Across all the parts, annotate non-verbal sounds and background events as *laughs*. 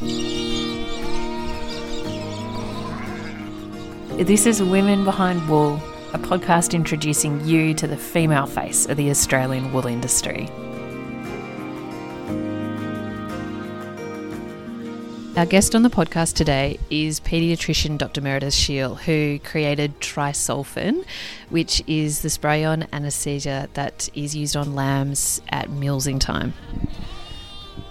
This is Women Behind Wool, a podcast introducing you to the female face of the Australian wool industry. Our guest on the podcast today is paediatrician Dr. Meredith Sheil, who created Tri-Solfen, which is the spray on anaesthesia that is used on lambs at mulesing time.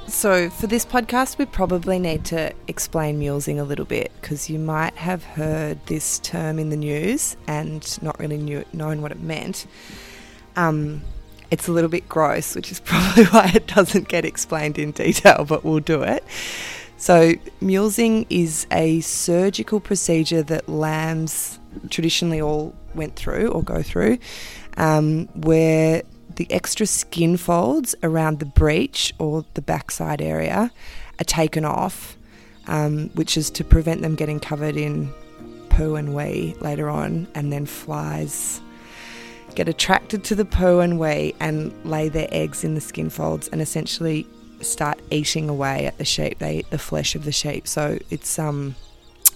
So, for this podcast, we probably need to explain mulesing a little bit because you might have heard this term in the news and not really knew, known what it meant. Um, it's a little bit gross, which is *laughs* probably why it doesn't get explained in detail, but we'll do it. So, mulesing is a surgical procedure that lambs traditionally all went through or go through, um, where the extra skin folds around the breech or the backside area are taken off, um, which is to prevent them getting covered in poo and wee later on, and then flies get attracted to the poo and wee and lay their eggs in the skin folds and essentially start eating away at the sheep. They eat the flesh of the sheep, so it's um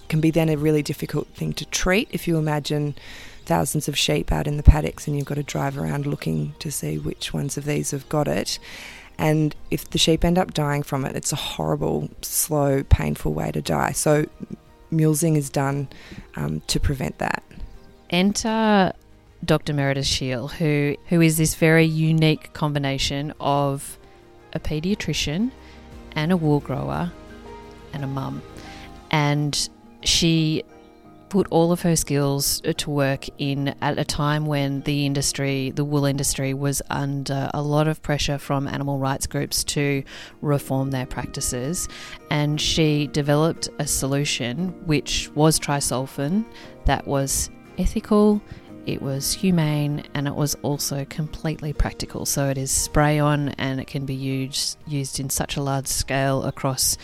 can be then a really difficult thing to treat if you imagine thousands of sheep out in the paddocks and you've got to drive around looking to see which ones of these have got it. And if the sheep end up dying from it, it's a horrible, slow, painful way to die. So, mulesing is done um, to prevent that. Enter Dr. Meredith Sheil, who, who is this very unique combination of a paediatrician and a wool grower and a mum. And she put all of her skills uh, to work in at a time when the industry, the wool industry, was under a lot of pressure from animal rights groups to reform their practices. And she developed a solution which was Tri-Solfen that was ethical, it was humane, and it was also completely practical. So it is spray on and it can be used, used in such a large scale across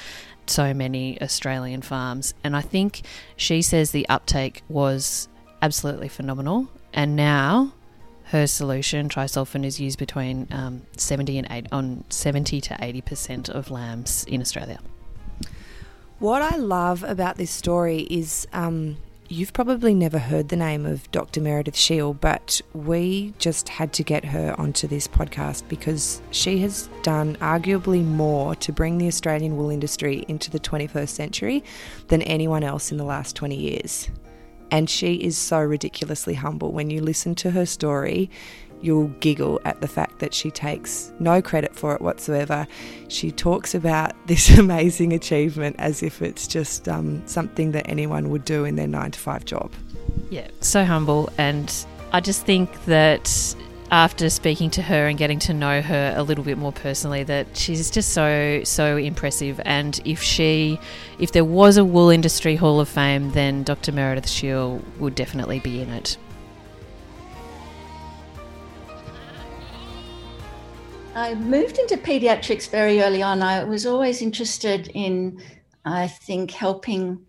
so many Australian farms. And I think she says the uptake was absolutely phenomenal. And now her solution, Tri-Solfen, is used between um, 70 and 8 on 70 to 80 percent of lambs in Australia. What I love about this story is um, you've probably never heard the name of Dr. Meredith Sheil, but we just had to get her onto this podcast because she has done arguably more to bring the Australian wool industry into the 21st century than anyone else in the last 20 years. And she is so ridiculously humble. When you listen to her story, you'll giggle at the fact that she takes no credit for it whatsoever. She talks about *laughs* this amazing achievement as if it's just um, something that anyone would do in their nine to five job. Yeah, so humble. And I just think that after speaking to her and getting to know her a little bit more personally that she's just so so impressive and if she if there was a wool industry hall of fame then Dr Meredith Sheil would definitely be in it I moved into pediatrics very early on. I was always interested in, I think, helping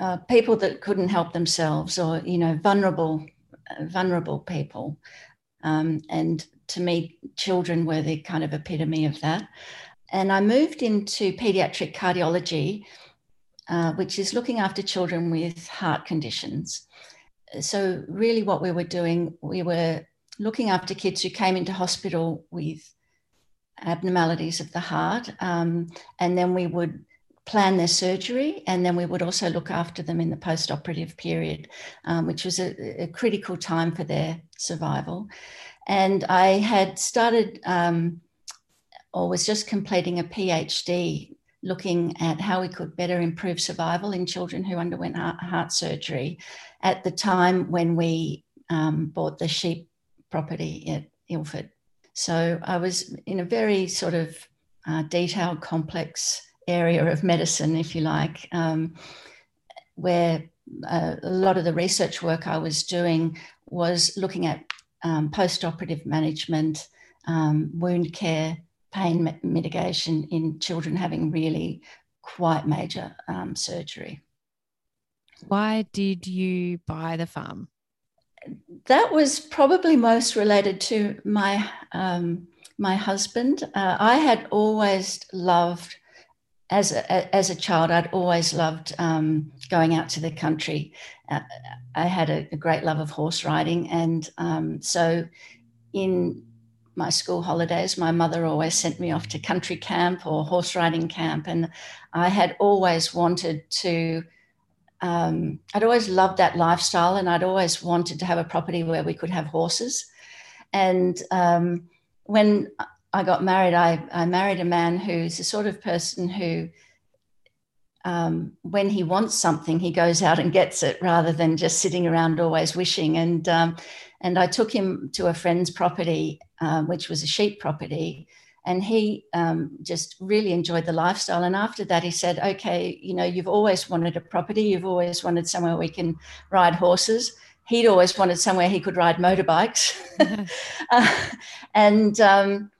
uh, people that couldn't help themselves, or you know, vulnerable, uh, vulnerable people. Um, and to me, children were the kind of epitome of that. And I moved into pediatric cardiology, uh, which is looking after children with heart conditions. So, really, what we were doing, we were looking after kids who came into hospital with abnormalities of the heart. Um, and then we would plan their surgery and then we would also look after them in the post operative period, um, which was a, a, critical time for their survival. And I had started um, or was just completing a PhD looking at how we could better improve survival in children who underwent heart, surgery at the time when we um, bought the sheep property at Ilford. So I was in a very sort of uh, detailed, complex area of medicine, if you like, um, where uh, a lot of the research work I was doing was looking at um, post operative management, um, wound care, pain mitigation in children having really quite major um, surgery. Why did you buy the farm? That was probably most related to my um, my husband. Uh, I had always loved as a, as a child, I'd always loved um, going out to the country. Uh, I had a, a, great love of horse riding, and um, so in my school holidays, my mother always sent me off to country camp or horse riding camp, and I had always wanted to. Um, I'd always loved that lifestyle, and I'd always wanted to have a property where we could have horses. And um, when I got married, I, I married a man who's the sort of person who, um, when he wants something, he goes out and gets it rather than just sitting around always wishing. And um, and I took him to a friend's property, um, which was a sheep property, and he um, just really enjoyed the lifestyle. And after that, he said, "Okay, you know, you've always wanted a property. You've always wanted somewhere we can ride horses." He'd always wanted somewhere he could ride motorbikes, *laughs* *laughs* uh, and um,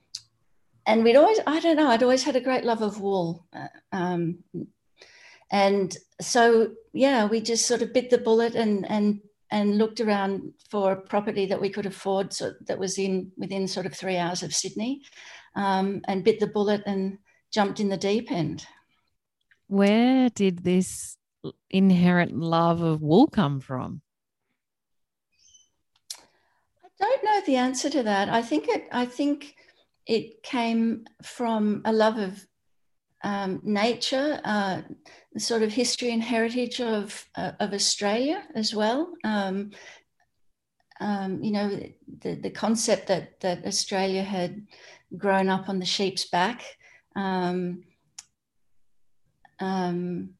and we'd always, I don't know, I'd always had a great love of wool. Uh, um, and so, yeah, we just sort of bit the bullet and, and, and looked around for a property that we could afford so that was in within sort of three hours of Sydney um, and bit the bullet and jumped in the deep end. Where did this inherent love of wool come from? I don't know the answer to that. I think it, I think it came from a love of um, nature, uh, the sort of history and heritage of, uh, of Australia as well. Um, um, you know, the, the concept that, that Australia had grown up on the sheep's back. Um, um,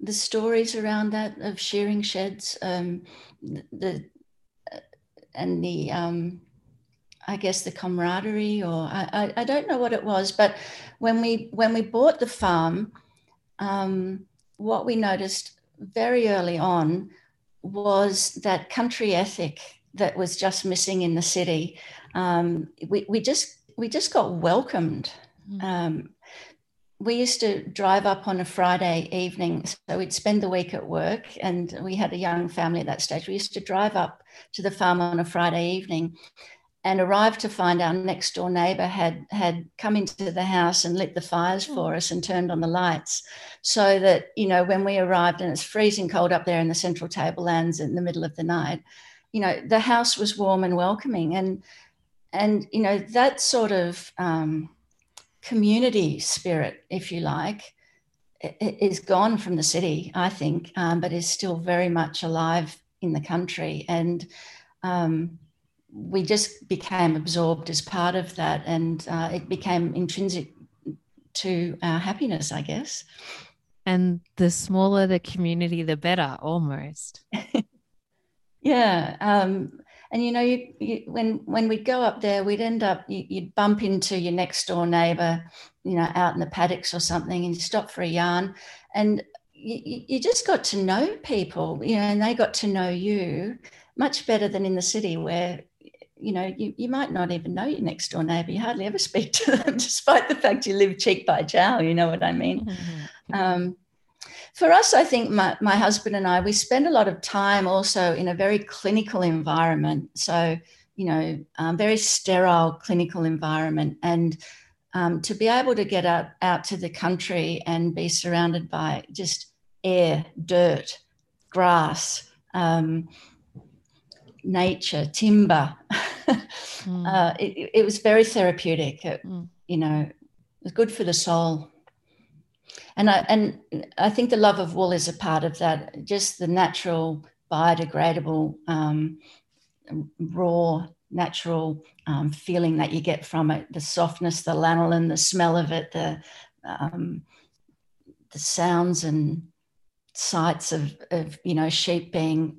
the stories around that of shearing sheds, um, the, the and the I guess the camaraderie, or I, I, don't know what it was, but when we when we bought the farm, um, what we noticed very early on was that country ethic that was just missing in the city. Um, we, we just we just got welcomed. Mm. Um, we used to drive up on a Friday evening, so we'd spend the week at work, and we had a young family at that stage. We used to drive up to the farm on a Friday evening, and arrived to find our next door neighbor had had come into the house and lit the fires hmm. for us and turned on the lights so that you know when we arrived and it's freezing cold up there in the central tablelands in the middle of the night you know the house was warm and welcoming and and you know that sort of um, community spirit if you like is gone from the city i think um, but is still very much alive in the country and um, we just became absorbed as part of that, and uh, it became intrinsic to our happiness, I guess. And the smaller the community, the better, almost. *laughs* yeah, um, and you know, you, you, when when we'd go up there, we'd end up you, would bump into your next door neighbour, you know, out in the paddocks or something, and you stop for a yarn, and you, you just got to know people, you know, and they got to know you much better than in the city where you know, you, you might not even know your next door neighbor. You hardly ever *laughs* speak to them, despite the fact you live cheek by jowl. You know what I mean? Mm-hmm. Um, for us, I think my, my husband and I, we spend a lot of time also in a very clinical environment. So, you know, um, very sterile clinical environment. And um, to be able to get out, out to the country and be surrounded by just air, dirt, grass, um, nature, timber. mm. *laughs* uh, it, it, was very therapeutic. It, mm. You know, it was good for the soul. And I and I think the love of wool is a part of that. Just the natural, biodegradable, um, raw, natural um, feeling that you get from it. The softness, the lanolin, the smell of it, the um, the sounds and sights of, of you know sheep being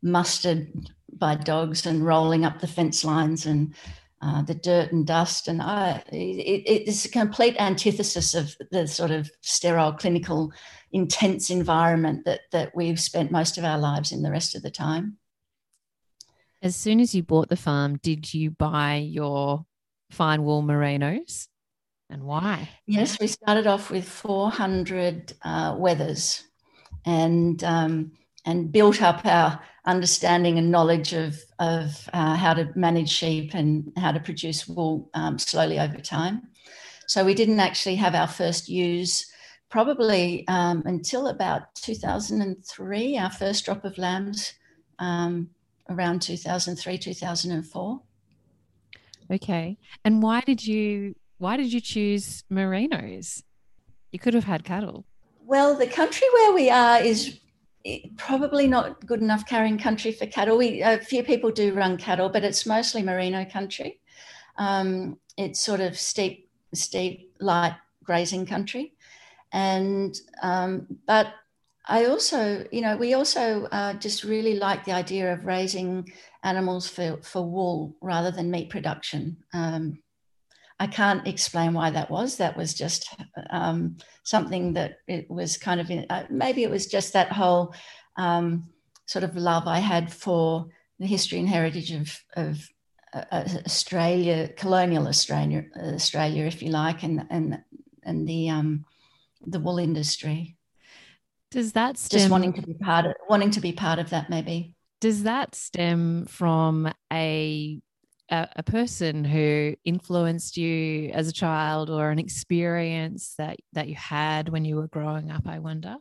mustered by dogs and rolling up the fence lines and uh, the dirt and dust. And I, it, it's a complete antithesis of the sort of sterile, clinical, intense environment that, that we've spent most of our lives in the rest of the time. As soon as you bought the farm, did you buy your fine wool merinos? And why? Yes, we started off with 400 uh, wethers and um, and built up our understanding and knowledge of, of uh, how to manage sheep and how to produce wool um, slowly over time. So we didn't actually have our first ewes probably um, until about 2003, our first drop of lambs um, around 2003, 2004. Okay. And why did you why did you choose merinos? You could have had cattle. Well, the country where we are is probably not good enough carrying country for cattle. We a few people do run cattle, but it's mostly merino country. Um, it's sort of steep, steep, light grazing country, and um, but I also, you know, we also uh, just really like the idea of raising animals for, for wool rather than meat production. Um, I can't explain why that was. That was just um, something that it was kind of in, uh, maybe it was just that whole um, sort of love I had for the history and heritage of, of uh, Australia, colonial Australia, Australia, if you like, and and and the um, the wool industry. Does that stem, just wanting to be part of wanting to be part of that maybe? Does that stem from a a, a person who influenced you as a child or an experience that that you had when you were growing up? I wonder.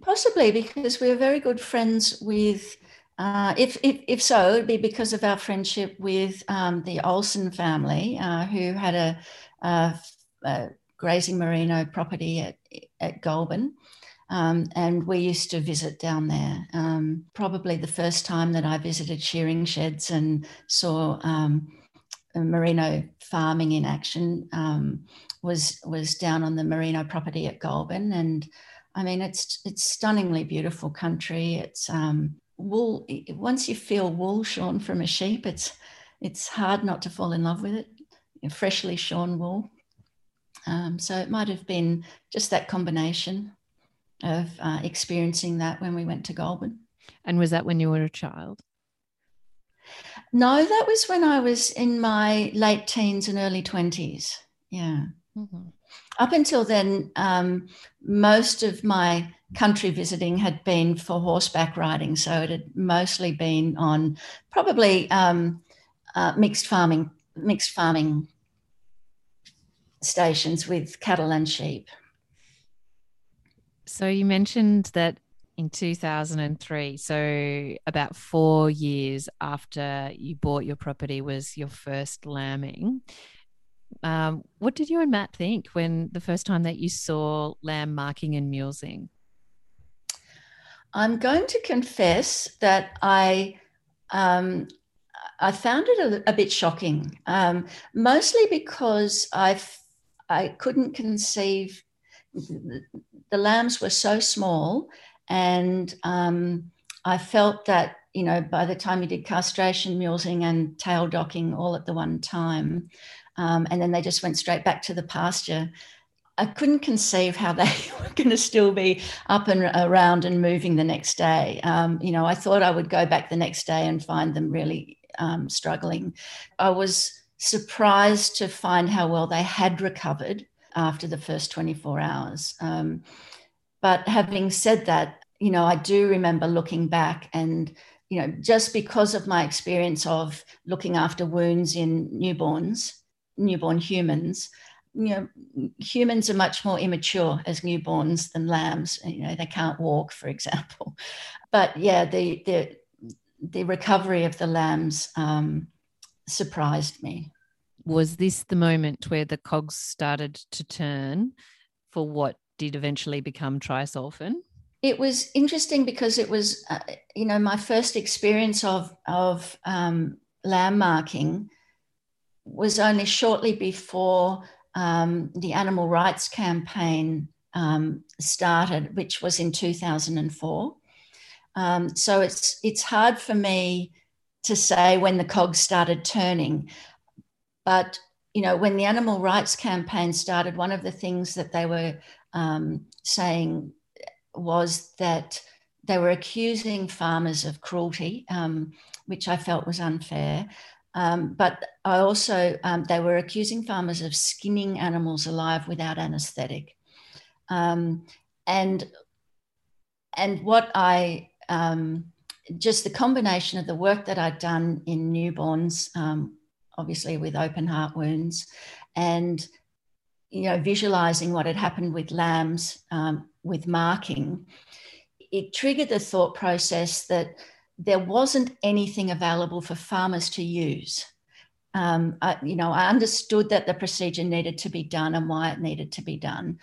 Possibly because we were very good friends with. Uh, if, if, if so, it'd be because of our friendship with um, the Olsen family, uh, who had a, a, a, grazing merino property at, at Goulburn. Um, and we used to visit down there. Um, probably the first time that I visited shearing sheds and saw um, merino farming in action um, was was down on the merino property at Goulburn. And I mean, it's it's stunningly beautiful country. It's um, wool. Once you feel wool shorn from a sheep, it's it's hard not to fall in love with it. Freshly shorn wool. Um, so it might have been just that combination of uh, experiencing that when we went to Goulburn. And was that when you were a child? No, that was when I was in my late teens and early 20s. Yeah. Mm-hmm. Up until then, um, most of my country visiting had been for horseback riding. So it had mostly been on probably um, uh, mixed farming, mixed farming stations with cattle and sheep. So you mentioned that in 2003, so about four years after you bought your property, was your first lambing. Um, what did you and Matt think when the first time that you saw lamb marking and mulesing? I'm going to confess that I um, I found it a, a bit shocking, um, mostly because I I couldn't conceive the lambs were so small, and um, I felt that you know by the time you did castration, mulesing, and tail docking all at the one time, um, and then they just went straight back to the pasture. I couldn't conceive how *laughs* they were going to still be up and around and moving the next day. Um, you know, I thought I would go back the next day and find them really um, struggling. I was surprised to find how well they had recovered after the first 24 hours. Um, but having said that, you know, I do remember looking back and, you know, just because of my experience of looking after wounds in newborns, newborn humans, you know, humans are much more immature as newborns than lambs. You know, they can't walk, for example. *laughs* But yeah, the the the recovery of the lambs um, surprised me was this the moment where the cogs started to turn for what did eventually become Tri-Solfen? It was interesting because it was, uh, you know, my first experience of of um, lamb marking was only shortly before um, the animal rights campaign um, started, which was in 2004. Um, so it's it's hard for me to say when the cogs started turning. But you know, when the animal rights campaign started, one of the things that they were um, saying was that they were accusing farmers of cruelty, um, which I felt was unfair. Um, but I also, um, they were accusing farmers of skinning animals alive without anaesthetic. Um, and, and what I, um, just the combination of the work that I'd done in newborns um, obviously with open heart wounds, and you know, visualizing what had happened with lambs um, with marking, it triggered the thought process that there wasn't anything available for farmers to use. Um, I, you know, I understood that the procedure needed to be done and why it needed to be done.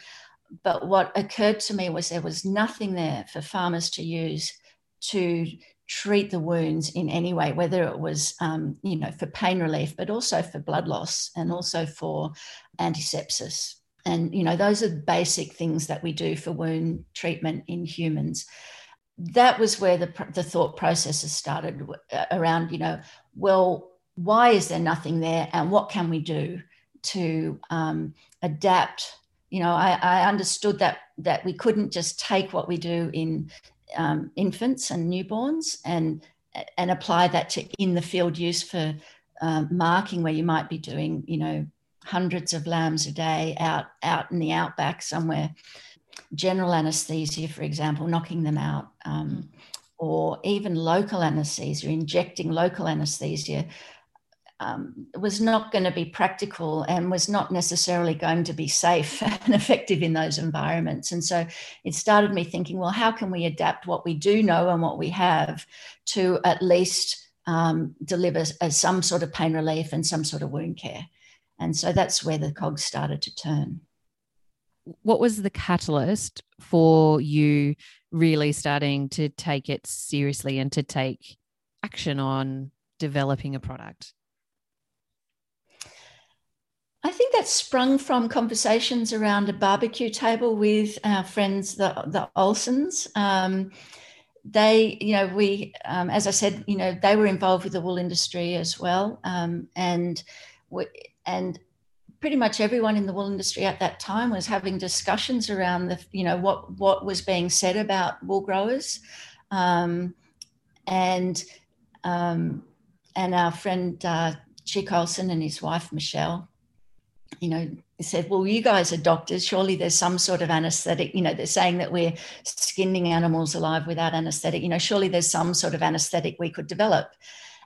But what occurred to me was there was nothing there for farmers to use to treat the wounds in any way, whether it was, um, you know, for pain relief, but also for blood loss and also for antisepsis. And, you know, those are basic things that we do for wound treatment in humans. That was where the, the thought processes started uh, around, you know, well, why is there nothing there and what can we do to um, adapt you know I, I, understood that that we couldn't just take what we do in um, infants and newborns and and apply that to in the field use for um, marking where you might be doing you know hundreds of lambs a day out out in the outback somewhere. General anesthesia for example knocking them out um, or even local anesthesia injecting local anesthesia um, was not going to be practical and was not necessarily going to be safe *laughs* and effective in those environments. And so it started me thinking, well, how can we adapt what we do know and what we have to at least um, deliver a, some sort of pain relief and some sort of wound care? And so that's where the cogs started to turn. What was the catalyst for you really starting to take it seriously and to take action on developing a product? I think that sprung from conversations around a barbecue table with our friends, the, the Olsons. Um, they, you know, we, um, as I said, you know, they were involved with the wool industry as well. Um, and, we, and pretty much everyone in the wool industry at that time was having discussions around the, you know, what, what was being said about wool growers. Um, and, um, and our friend uh, Chick Olson and his wife, Michelle, you know, said, well, you guys are doctors. Surely there's some sort of anesthetic. You know, they're saying that we're skinning animals alive without anesthetic. You know, surely there's some sort of anesthetic we could develop.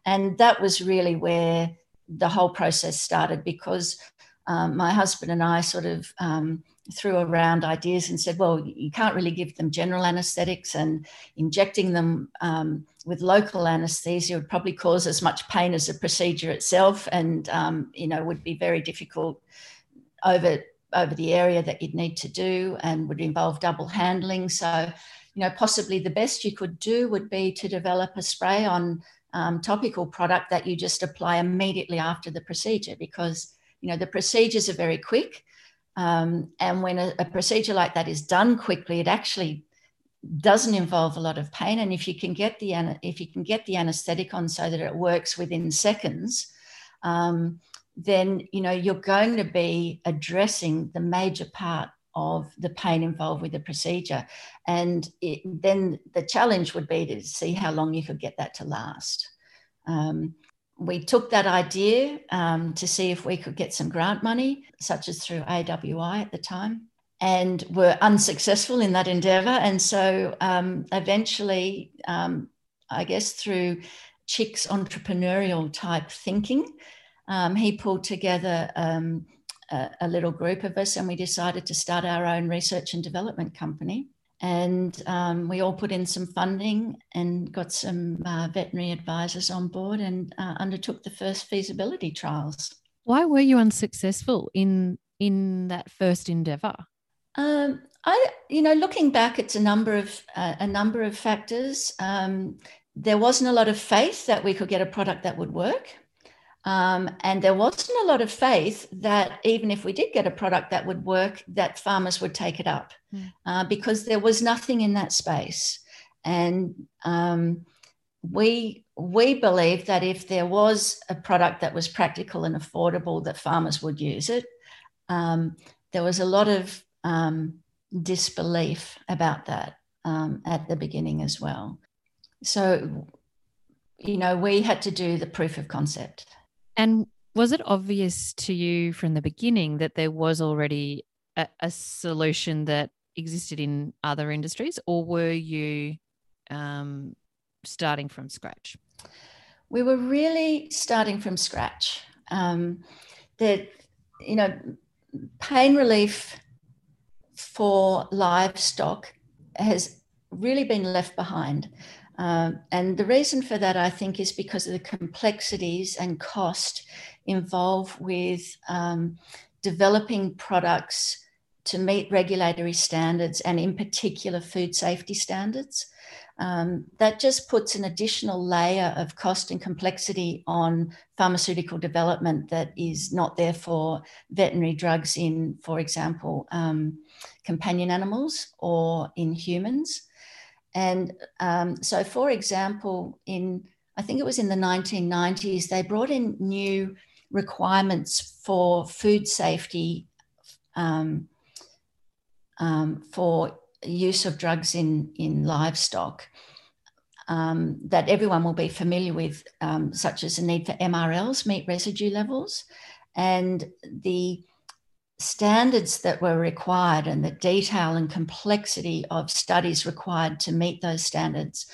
And that was really where the whole process started because um, my husband and I sort of um, threw around ideas and said, well, you can't really give them general anesthetics, and injecting them um, with local anesthesia would probably cause as much pain as the procedure itself, and um, you know would be very difficult over over the area that you'd need to do, and would involve double handling. So, you know, possibly the best you could do would be to develop a spray on um, topical product that you just apply immediately after the procedure, because you know the procedures are very quick um, and when a, a, procedure like that is done quickly, it actually doesn't involve a lot of pain. And if you can get the if you can get the anaesthetic on so that it works within seconds, um, then you know you're going to be addressing the major part of the pain involved with the procedure. And it, then the challenge would be to see how long you could get that to last. Um, we took that idea um, to see if we could get some grant money, such as through AWI at the time, and were unsuccessful in that endeavour. And so um, eventually, um, I guess through Chick's entrepreneurial type thinking, um, he pulled together um, a, a little group of us and we decided to start our own research and development company and um, we all put in some funding and got some uh, veterinary advisors on board and uh, undertook the first feasibility trials. Why were you unsuccessful in in that first endeavour? Um, I, you know, looking back, it's a number of uh, a number of factors. Um, there wasn't a lot of faith that we could get a product that would work. Um, and there wasn't a lot of faith that even if we did get a product that would work, that farmers would take it up mm. uh, because there was nothing in that space. And um, we we believe that if there was a product that was practical and affordable, that farmers would use it. Um, there was a lot of um, disbelief about that um, at the beginning as well. So, you know, we had to do the proof of concept. And was it obvious to you from the beginning that there was already a, a solution that existed in other industries, or were you um, starting from scratch? We were really starting from scratch. Um, that you know, pain relief for livestock has really been left behind. Um, and the reason for that, I think, is because of the complexities and cost involved with um, developing products to meet regulatory standards and, in particular, food safety standards. Um, that just puts an additional layer of cost and complexity on pharmaceutical development that is not there for veterinary drugs in, for example, um, companion animals or in humans. And um, so, for example, in I think it was in the 1990s, they brought in new requirements for food safety um, um, for use of drugs in, in livestock um, that everyone will be familiar with, um, such as the need for MRLs, meat residue levels, and the standards that were required and the detail and complexity of studies required to meet those standards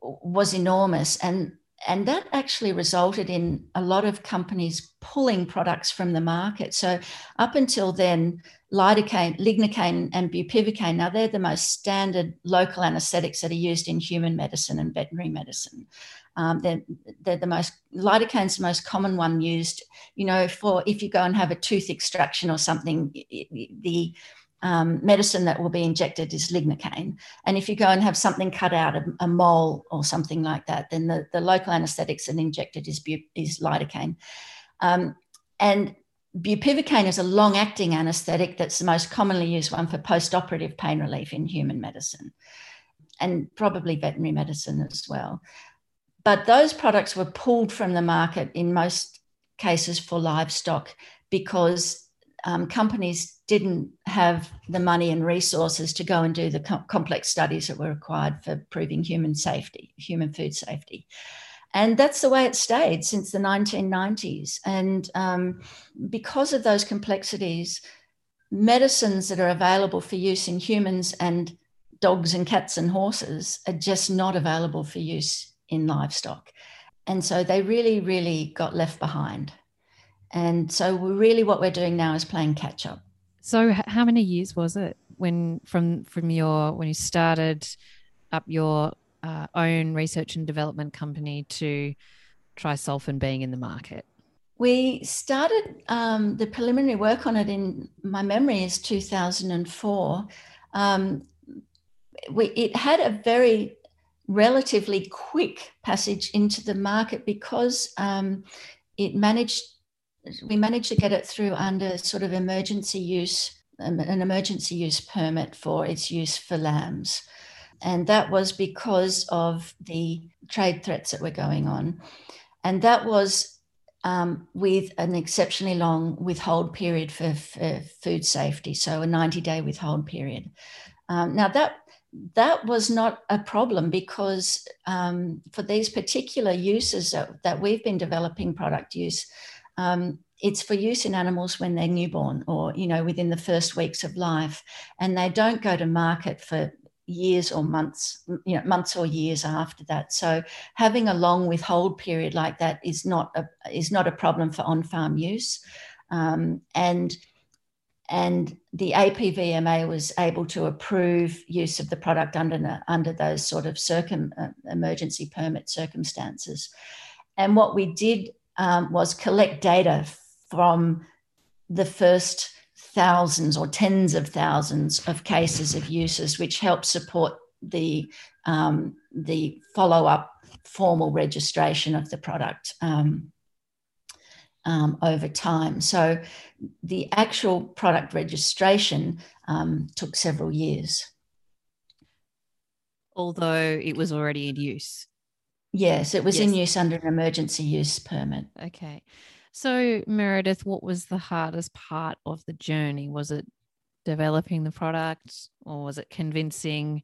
was enormous. And and that actually resulted in a lot of companies pulling products from the market. So up until then, lidocaine, lignocaine, and bupivacaine, now they're the most standard local anesthetics that are used in human medicine and veterinary medicine. Um, they're, they're the most lidocaine's the most common one used. You know, for if you go and have a tooth extraction or something, the um, medicine that will be injected is lignocaine. And if you go and have something cut out, a, a mole or something like that, then the, the local anesthetics that injected is, bu- is lidocaine. Um, and bupivacaine is a long acting anesthetic that's the most commonly used one for post operative pain relief in human medicine and probably veterinary medicine as well. But those products were pulled from the market in most cases for livestock because um, companies didn't have the money and resources to go and do the com- complex studies that were required for proving human safety, human food safety. And that's the way it stayed since the 1990s. And um, because of those complexities, medicines that are available for use in humans and dogs and cats and horses are just not available for use in livestock. And so they really, really got left behind. And so really what we're doing now is playing catch up. So how many years was it when from from your when you started up your uh, own research and development company to Tri-Solfen being in the market? We started um, the preliminary work on it in my memory is 2004. Um, we, it had a very relatively quick passage into the market because um, it managed we managed to get it through under sort of emergency use, um, an emergency use permit for its use for lambs. And that was because of the trade threats that were going on. And that was um, with an exceptionally long withhold period for, for, food safety, so a 90 day withhold period. Um, now, that that was not a problem because um, for these particular uses that, that we've been developing product use, um, it's for use in animals when they're newborn or you know within the first weeks of life. And they don't go to market for years or months you know months or years after that. So having a long withhold period like that is not a is not a problem for on-farm use. Um, and and the APVMA was able to approve use of the product under under those sort of circum uh, emergency permit circumstances. And what we did um, was collect data from the first thousands or tens of thousands of cases of uses, which help support the um, the follow up formal registration of the product um, um, over time. So the actual product registration um, took several years. Although it was already in use. Yes, it was yes. in use under an emergency use permit. Okay. So, Meredith, what was the hardest part of the journey? Was it developing the product or was it convincing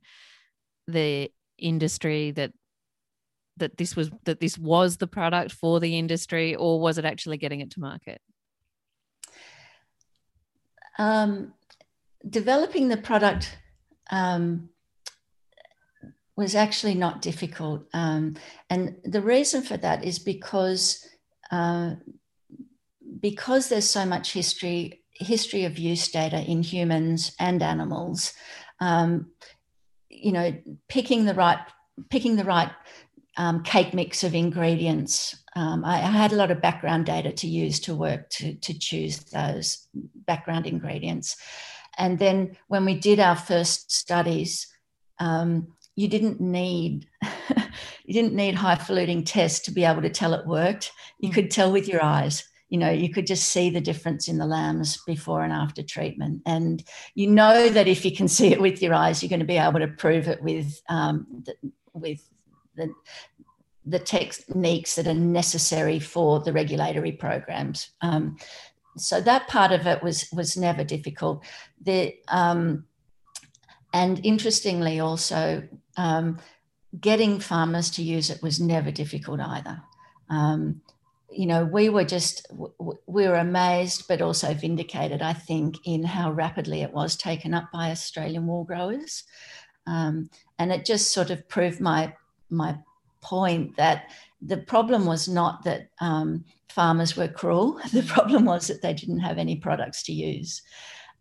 the industry that that this was that this was the product for the industry or was it actually getting it to market? Um, developing the product um, was actually not difficult. Um, and the reason for that is because uh, because there's so much history history of use data in humans and animals. Um, you know, picking the right picking the right um, cake mix of ingredients. Um, I, I, had a lot of background data to use to work to, to choose those background ingredients. And then when we did our first studies, um, you didn't need *laughs* you didn't need highfalutin tests to be able to tell it worked. You could tell with your eyes. You know, you could just see the difference in the lambs before and after treatment, and you know that if you can see it with your eyes, you're going to be able to prove it with um, the, with the the techniques that are necessary for the regulatory programs. Um, so that part of it was was never difficult. The um, and interestingly, also um, getting farmers to use it was never difficult either. Um, you know, we were just we were amazed, but also vindicated, I think, in how rapidly it was taken up by Australian wool growers, um, and it just sort of proved my my point that the problem was not that um, farmers were cruel. *laughs* The problem was that they didn't have any products to use,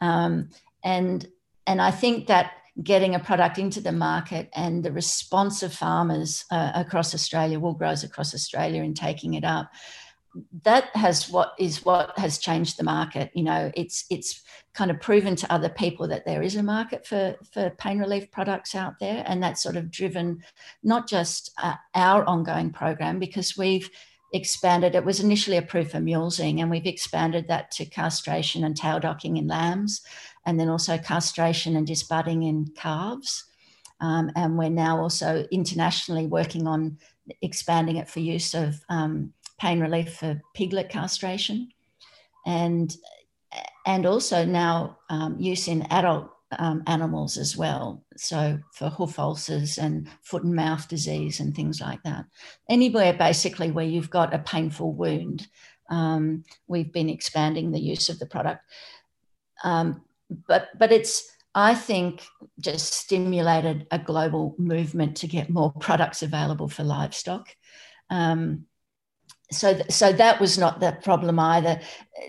um, and and I think that getting a product into the market and the response of farmers uh, across Australia, wool growers across Australia, in taking it up, that has what is what has changed the market. You know, it's it's kind of proven to other people that there is a market for for pain relief products out there, and that's sort of driven not just uh, our ongoing program because we've expanded. It was initially approved for mulesing, and we've expanded that to castration and tail docking in lambs and then also castration and disbudding in calves. Um, and we're now also internationally working on expanding it for use of um, pain relief for piglet castration, and and also now um, use in adult um, animals as well. So for hoof ulcers and foot and mouth disease and things like that. Anywhere basically where you've got a painful wound, um, we've been expanding the use of the product. Um, but but it's I think just stimulated a global movement to get more products available for livestock. Um, so, th- so that was not the problem either.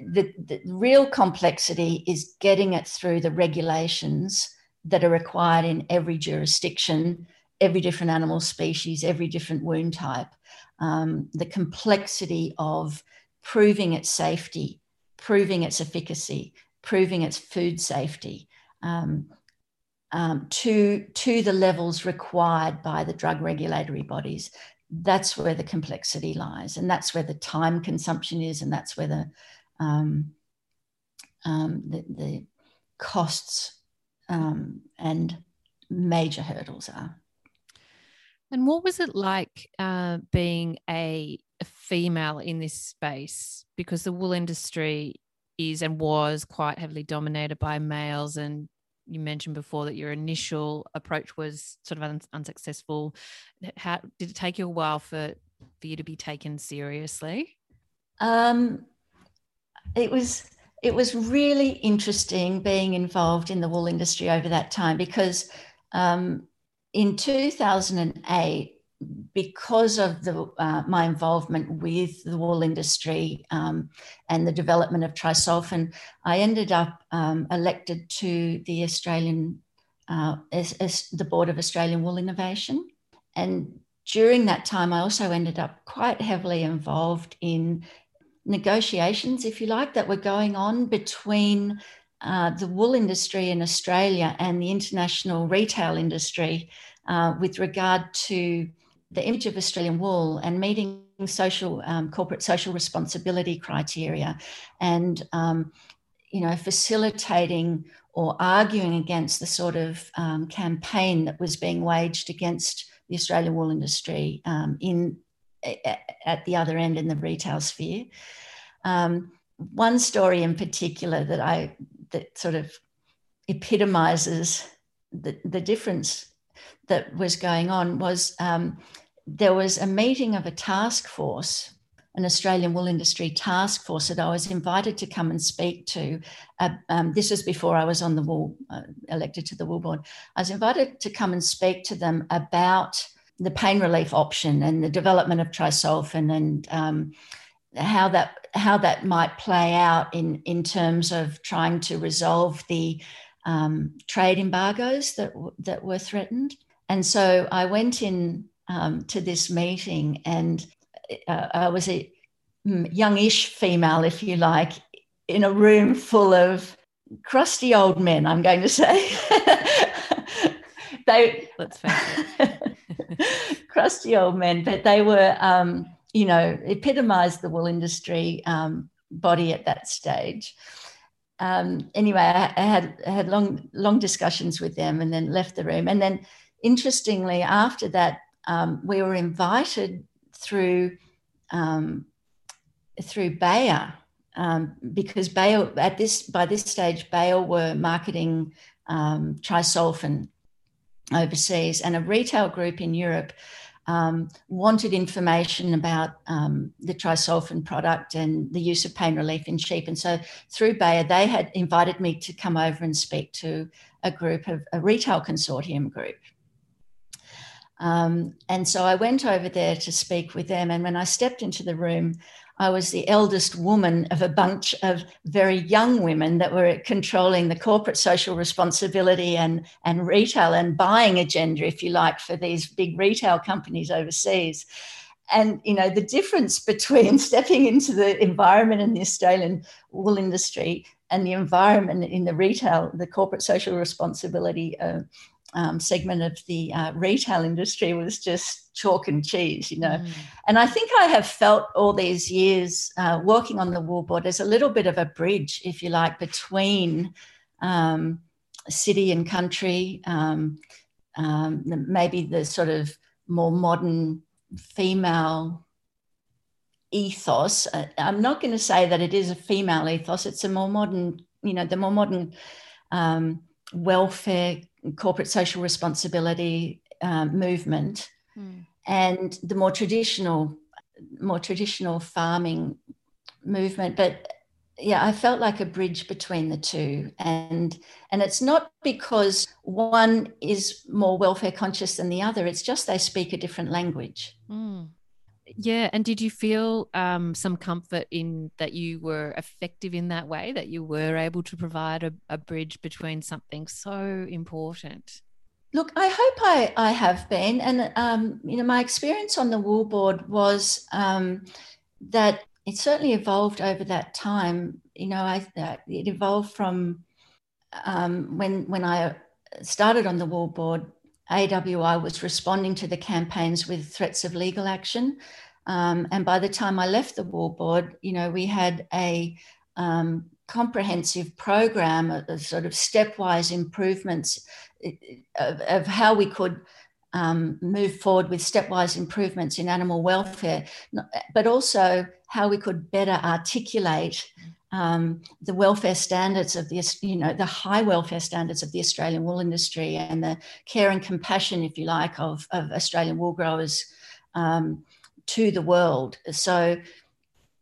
The, the real complexity is getting it through the regulations that are required in every jurisdiction, every different animal species, every different wound type. Um, the complexity of proving its safety, proving its efficacy, proving its food safety um, um, to, to the levels required by the drug regulatory bodies. That's where the complexity lies, and that's where the time consumption is, and that's where the um, um the, the, costs um, and major hurdles are. And what was it like uh, being a, a, female in this space? Because the wool industry is and was quite heavily dominated by males. And you mentioned before that your initial approach was sort of un- unsuccessful. How did it take you a while for for you to be taken seriously? Um it was it was really interesting being involved in the wool industry over that time because um, in 2008 because of the, uh, my involvement with the wool industry um, and the development of Tri-Solfen, I ended up um, elected to the Australian, uh, as, as the board of Australian Wool Innovation. And during that time, I also ended up quite heavily involved in negotiations, if you like, that were going on between uh, the wool industry in Australia and the international retail industry uh, with regard to the image of Australian wool and meeting social um, corporate social responsibility criteria and um, you know facilitating or arguing against the sort of um, campaign that was being waged against the Australian wool industry um, in at the other end in the retail sphere. Um, one story in particular that I that sort of epitomizes the, the difference that was going on was um, there was a meeting of a task force, an Australian wool industry task force that I was invited to come and speak to. Uh, um, this was before I was on the wool, uh, elected to the wool board. I was invited to come and speak to them about the pain relief option and the development of Tri-Solfen and um, how that how that might play out in in terms of trying to resolve the um, trade embargoes that that were threatened. And so I went in um, to this meeting, and uh, I was a youngish female, if you like, in a room full of crusty old men. I'm going to say. *laughs* they let's face it, *laughs* crusty old men, but they were, um, you know, epitomised the wool industry um, body at that stage. Um, anyway, I, I, had I had long long discussions with them, and then left the room. And then, interestingly, after that, um, we were invited through um, through Bayer um, because Bayer at this by this stage Bayer were marketing um, Tri-Solfen overseas, and a retail group in Europe um, wanted information about um, the Tri-Solfen product and the use of pain relief in sheep. And so through Bayer, they had invited me to come over and speak to a group of a retail consortium group. Um, and so I went over there to speak with them. And when I stepped into the room, I was the eldest woman of a bunch of very young women that were controlling the corporate social responsibility and, and retail and buying agenda, if you like, for these big retail companies overseas. And you know the difference between *laughs* stepping into the environment in the Australian wool industry and the environment in the retail, the corporate social responsibility uh, um, segment of the uh, retail industry was just chalk and cheese, you know. Mm. And I think I have felt all these years uh, working on the wool board as a little bit of a bridge, if you like, between um, city and country, um, um maybe the sort of more modern female ethos. Uh, I'm not going to say that it is a female ethos, it's a more modern, you know, the more modern um, welfare corporate social responsibility um, movement. Mm. and the more traditional more traditional farming movement. But yeah i felt like a bridge between the two. And and it's not because one is more welfare conscious than the other. It's just they speak a different language. Mm. Yeah, and did you feel um, some comfort in that you were effective in that way, that you were able to provide a, a bridge between something so important? Look, I hope I, I have been. And, um, you know, my experience on the wool board was um, that it certainly evolved over that time. You know, I, uh, it evolved from um, when, when I started on the wool board, AWI was responding to the campaigns with threats of legal action. Um, and by the time I left the wool board, you know, we had a um, comprehensive program of, of, sort of stepwise improvements of, of how we could um, move forward with stepwise improvements in animal welfare, but also how we could better articulate um, the welfare standards of the, you know, the high welfare standards of the Australian wool industry and the care and compassion, if you like, of, of Australian wool growers um, to the world. So,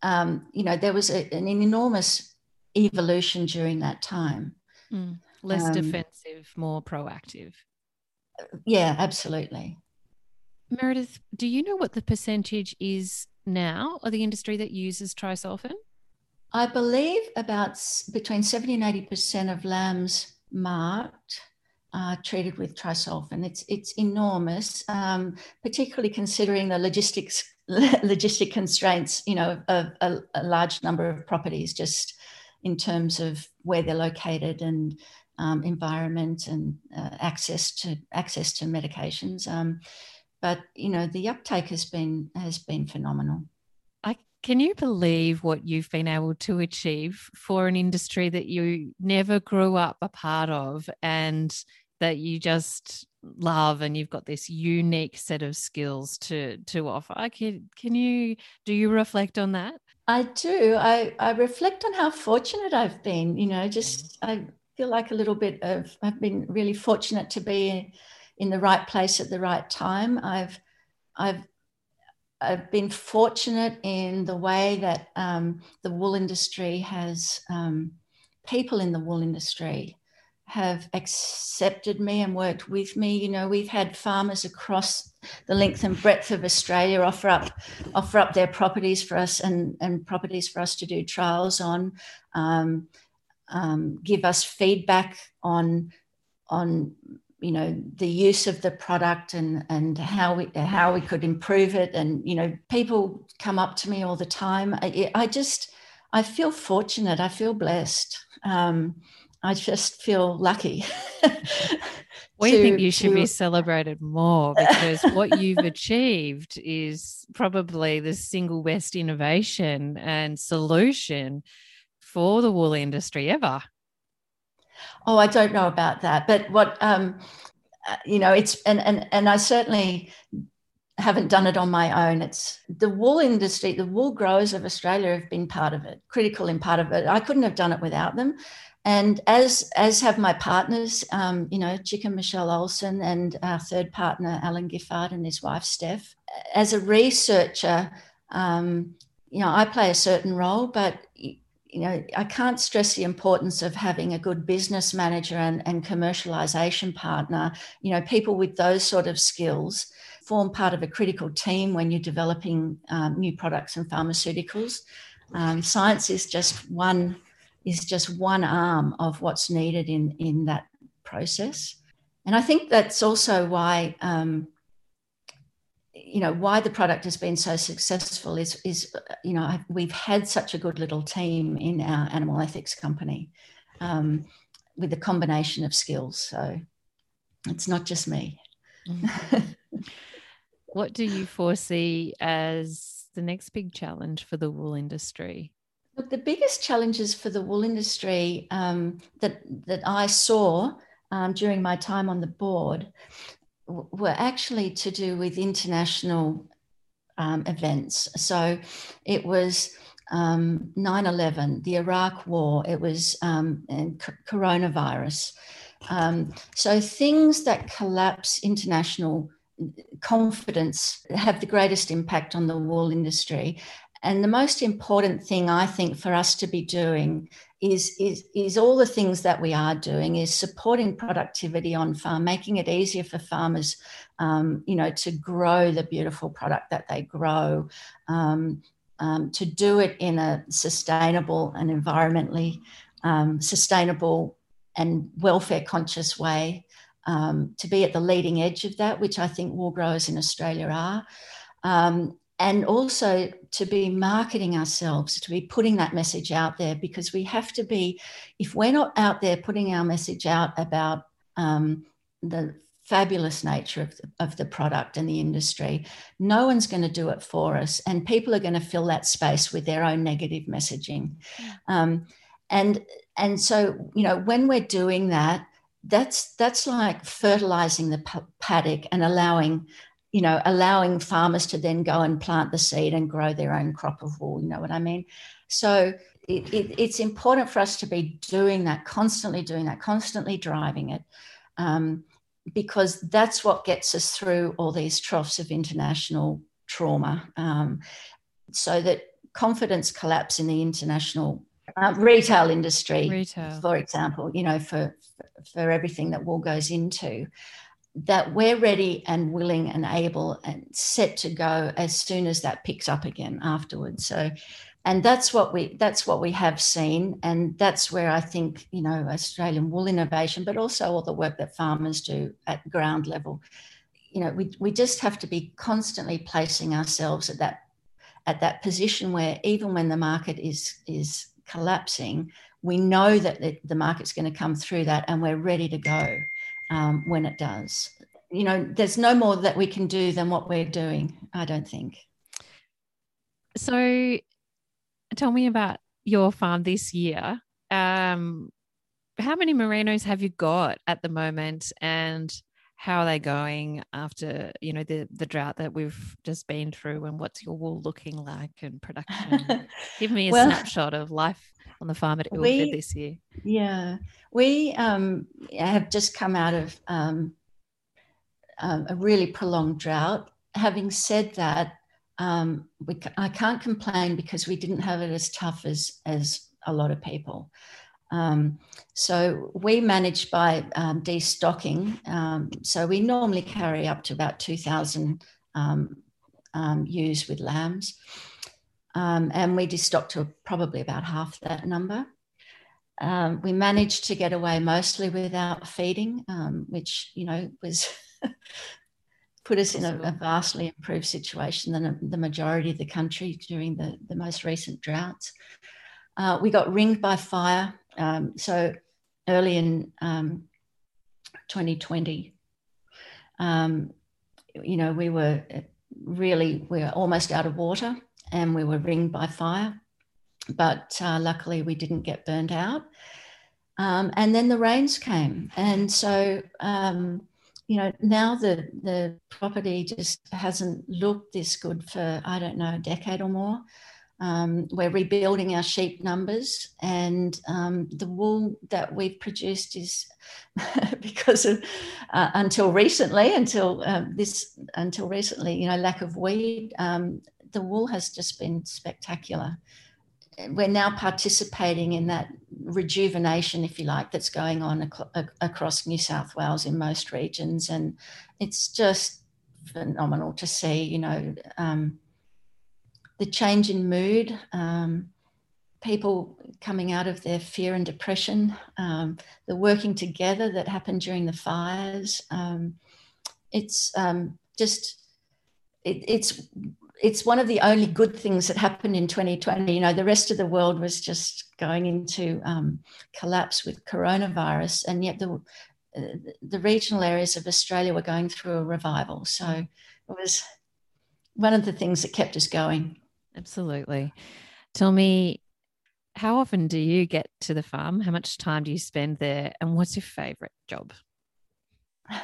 um, you know, there was a, an enormous evolution during that time. Mm. Less um, defensive, more proactive. Yeah, absolutely. Meredith, do you know what the percentage is now of the industry that uses Tri-Solfen? I believe about between 70 and 80% of lambs marked are treated with Tri-Solfen. It's, it's enormous, um, particularly considering the logistics *laughs* logistic constraints, you know, of a, a, large number of properties, just in terms of where they're located and um, environment and uh, access to access to medications. Um, but you know, the uptake has been has been phenomenal. Can you believe what you've been able to achieve for an industry that you never grew up a part of and that you just love and you've got this unique set of skills to to offer? Can, can you do you reflect on that? I do. I, I reflect on how fortunate I've been. You know, just I feel like a little bit of I've been really fortunate to be in the right place at the right time. I've I've I've been fortunate in the way that um, the wool industry has um, people in the wool industry have accepted me and worked with me. You know, we've had farmers across the length and breadth of Australia offer up offer up their properties for us and, and properties for us to do trials on, um, um, give us feedback on on you know the use of the product and and how we how we could improve it. And you know people come up to me all the time. I, I just i feel fortunate. I feel blessed. Um, i just feel lucky. *laughs* We to, think you should to... be celebrated more? *laughs* Because what you've achieved is probably the single best innovation and solution for the wool industry ever Oh, I don't know about that, but what um, uh, you know, it's and and and I certainly haven't done it on my own. It's the wool industry, the wool growers of Australia have been part of it, critical in part of it. I couldn't have done it without them. And as as have my partners, um, you know, Chick and Michelle Olson and our third partner, Alan Giffard and his wife, Steph. As a researcher, um, you know, I play a certain role, but you know, I can't stress the importance of having a good business manager and, and commercialization partner. You know, people with those sort of skills form part of a critical team when you're developing um, new products and pharmaceuticals. Um, science is just one is just one arm of what's needed in in that process, and I think that's also why um, you know why the product has been so successful is is you know we've had such a good little team in our animal ethics company um, with a combination of skills. So it's not just me. Mm-hmm. what do you foresee as the next big challenge for the wool industry? Look, the biggest challenges for the wool industry um, that that I saw um, during my time on the board were actually to do with international um, events. So it was um, 9 11, the Iraq War, it was um, and coronavirus. Um, so things that collapse international confidence have the greatest impact on the wool industry. And the most important thing I think for us to be doing is, is, is all the things that we are doing is supporting productivity on farm, making it easier for farmers, um, you know, to grow the beautiful product that they grow, um, um, to do it in a sustainable and environmentally um, sustainable and welfare conscious way, um, to be at the leading edge of that, which I think wool growers in Australia are. Um, and also to be marketing ourselves, to be putting that message out there, because we have to be, if we're not out there putting our message out about um, the fabulous nature of the, of the product and the industry, no one's going to do it for us. And people are going to fill that space with their own negative messaging. Um, and, and so, you know, when we're doing that, that's that's like fertilizing the paddock and allowing you know, allowing farmers to then go and plant the seed and grow their own crop of wool. You know what I mean? So it, it, it's important for us to be doing that, constantly doing that, constantly driving it, um, because that's what gets us through all these troughs of international trauma. Um, so that confidence collapse in the international uh, retail industry, retail. for example, you know, for for everything that wool goes into that we're ready and willing and able and set to go as soon as that picks up again afterwards. So and that's what we that's what we have seen. And that's where i think you know australian wool innovation but also all the work that farmers do at ground level. You know we, we just have to be constantly placing ourselves at that at that position where even when the market is is collapsing we know that the, the market's going to come through that and we're ready to go um, when it does. You know, there's no more that we can do than what we're doing, I don't think. So tell me about your farm this year. Um, how many merinos have you got at the moment and how are they going after you know the the drought that we've just been through and what's your wool looking like and production *laughs* give me a well, snapshot of life on the farm at Ilford this year? Yeah, we um, have just come out of um, um, a really prolonged drought. Having said that, um, we, I can't complain because we didn't have it as tough as as a lot of people. Um, so we manage by um, destocking. Um, so we normally carry up to about 2,000 um, um, ewes with lambs. Um, and we destock to probably about half that number. Um, we managed to get away mostly without feeding, um, which you know was *laughs* put us in a, a, vastly improved situation than the majority of the country during the, the most recent droughts. Uh, we got ringed by fire. Um, so early in 2020, um, um, you know, we were really we were almost out of water and we were ringed by fire but uh, luckily we didn't get burned out. Um, and then the rains came, and so um, you know now the the property just hasn't looked this good for I don't know a decade or more. Um, we're rebuilding our sheep numbers, and um, the wool that we've produced is *laughs* because of uh, until recently, until uh, this, until recently, you know, lack of weed. Um, the wool has just been spectacular we're now participating in that rejuvenation, if you like, that's going on ac- across New South Wales in most regions, and it's just phenomenal to see. You know, um, the change in mood, um, people coming out of their fear and depression, um, the working together that happened during the fires. Um, it's um, just it, it's it's one of the only good things that happened in 2020. You know, the rest of the world was just going into um, collapse with coronavirus, and yet the uh, the regional areas of Australia were going through a revival. So it was one of the things that kept us going. Absolutely. Tell me, how often do you get to the farm? How much time do you spend there? And what's your favorite job? *laughs*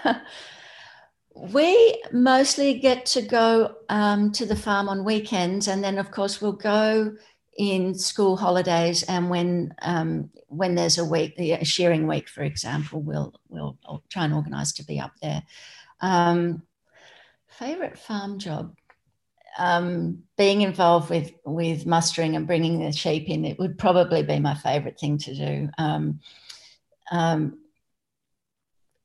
we mostly get to go um, to the farm on weekends, and then of course we'll go in school holidays and when um, when there's a week, a shearing week, for example, we'll we'll try and organise to be up there. Um, favorite farm job. Um, being involved with with mustering and bringing the sheep in, it would probably be my favourite thing to do. Um, um,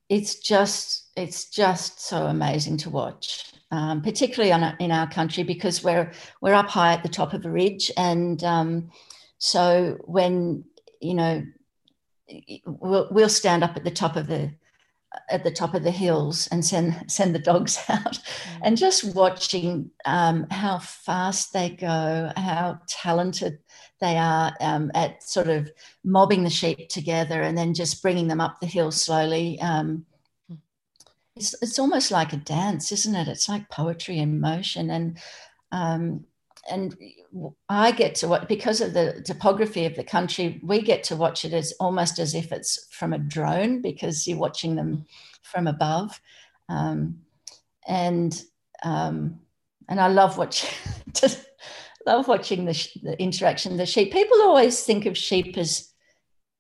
it's just it's just so amazing to watch, um, particularly on, in our country because we're we're up high at the top of a ridge, and um, so when you know we'll, we'll stand up at the top of the at the top of the hills and send send the dogs *laughs* out mm. and just watching um, how fast they go how talented they are um, at sort of mobbing the sheep together and then just bringing them up the hill slowly um, it's, it's almost like a dance isn't it it's like poetry in motion and um, and I get to watch because of the topography of the country. We get to watch it as almost as if it's from a drone because you're watching them from above, um, and um, and I love watching *laughs* love watching the, the interaction of the sheep. People always think of sheep as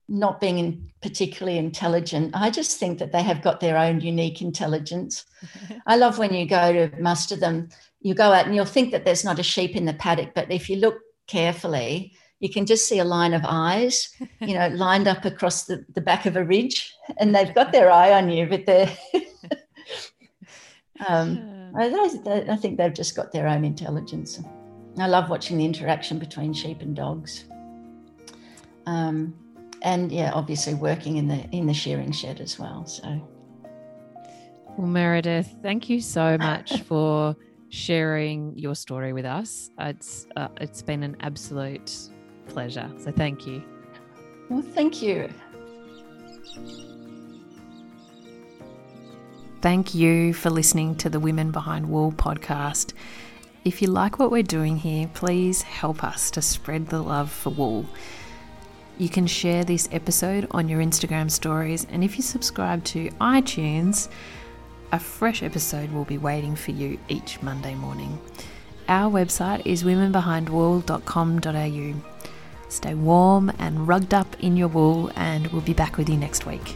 not being in particularly intelligent. I just think that they have got their own unique intelligence. *laughs* I love when you go to muster them you go out and you'll think that there's not a sheep in the paddock, but if you look carefully, you can just see a line of eyes, you know, *laughs* lined up across the, the back of a ridge, and they've got their eye on you, but they're. *laughs* um, I, I think they've just got their own intelligence. I love watching the interaction between sheep and dogs. Um, and yeah, obviously working in the in the shearing shed as well. So, well, Meredith, thank you so *laughs* much for sharing your story with us. It's uh, it's been an absolute pleasure. So thank you. Well, thank you. Thank you for listening to the Women Behind Wool podcast. If you like what we're doing here, please help us to spread the love for wool. You can share this episode on your Instagram stories, and if you subscribe to iTunes, a fresh episode will be waiting for you each Monday morning. Our website is womenbehindwool.com.au. Stay warm and rugged up in your wool, and we'll be back with you next week.